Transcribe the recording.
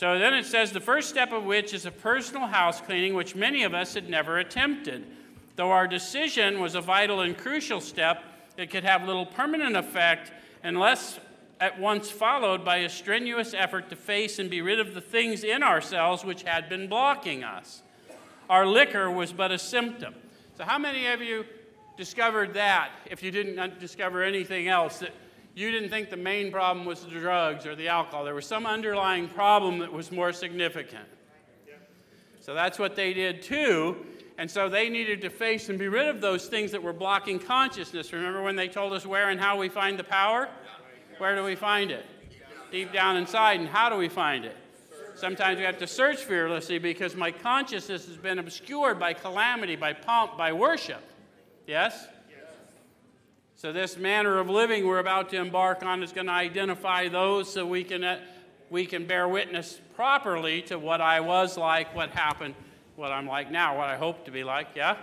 So then it says the first step of which is a personal house cleaning, which many of us had never attempted. Though our decision was a vital and crucial step, it could have little permanent effect unless at once followed by a strenuous effort to face and be rid of the things in ourselves which had been blocking us. Our liquor was but a symptom. So, how many of you discovered that if you didn't discover anything else? That you didn't think the main problem was the drugs or the alcohol. There was some underlying problem that was more significant. So that's what they did too. And so they needed to face and be rid of those things that were blocking consciousness. Remember when they told us where and how we find the power? Where do we find it? Deep down inside. And how do we find it? Sometimes we have to search fearlessly because my consciousness has been obscured by calamity, by pomp, by worship. Yes? So, this manner of living we're about to embark on is going to identify those so we can, uh, we can bear witness properly to what I was like, what happened, what I'm like now, what I hope to be like. Yeah?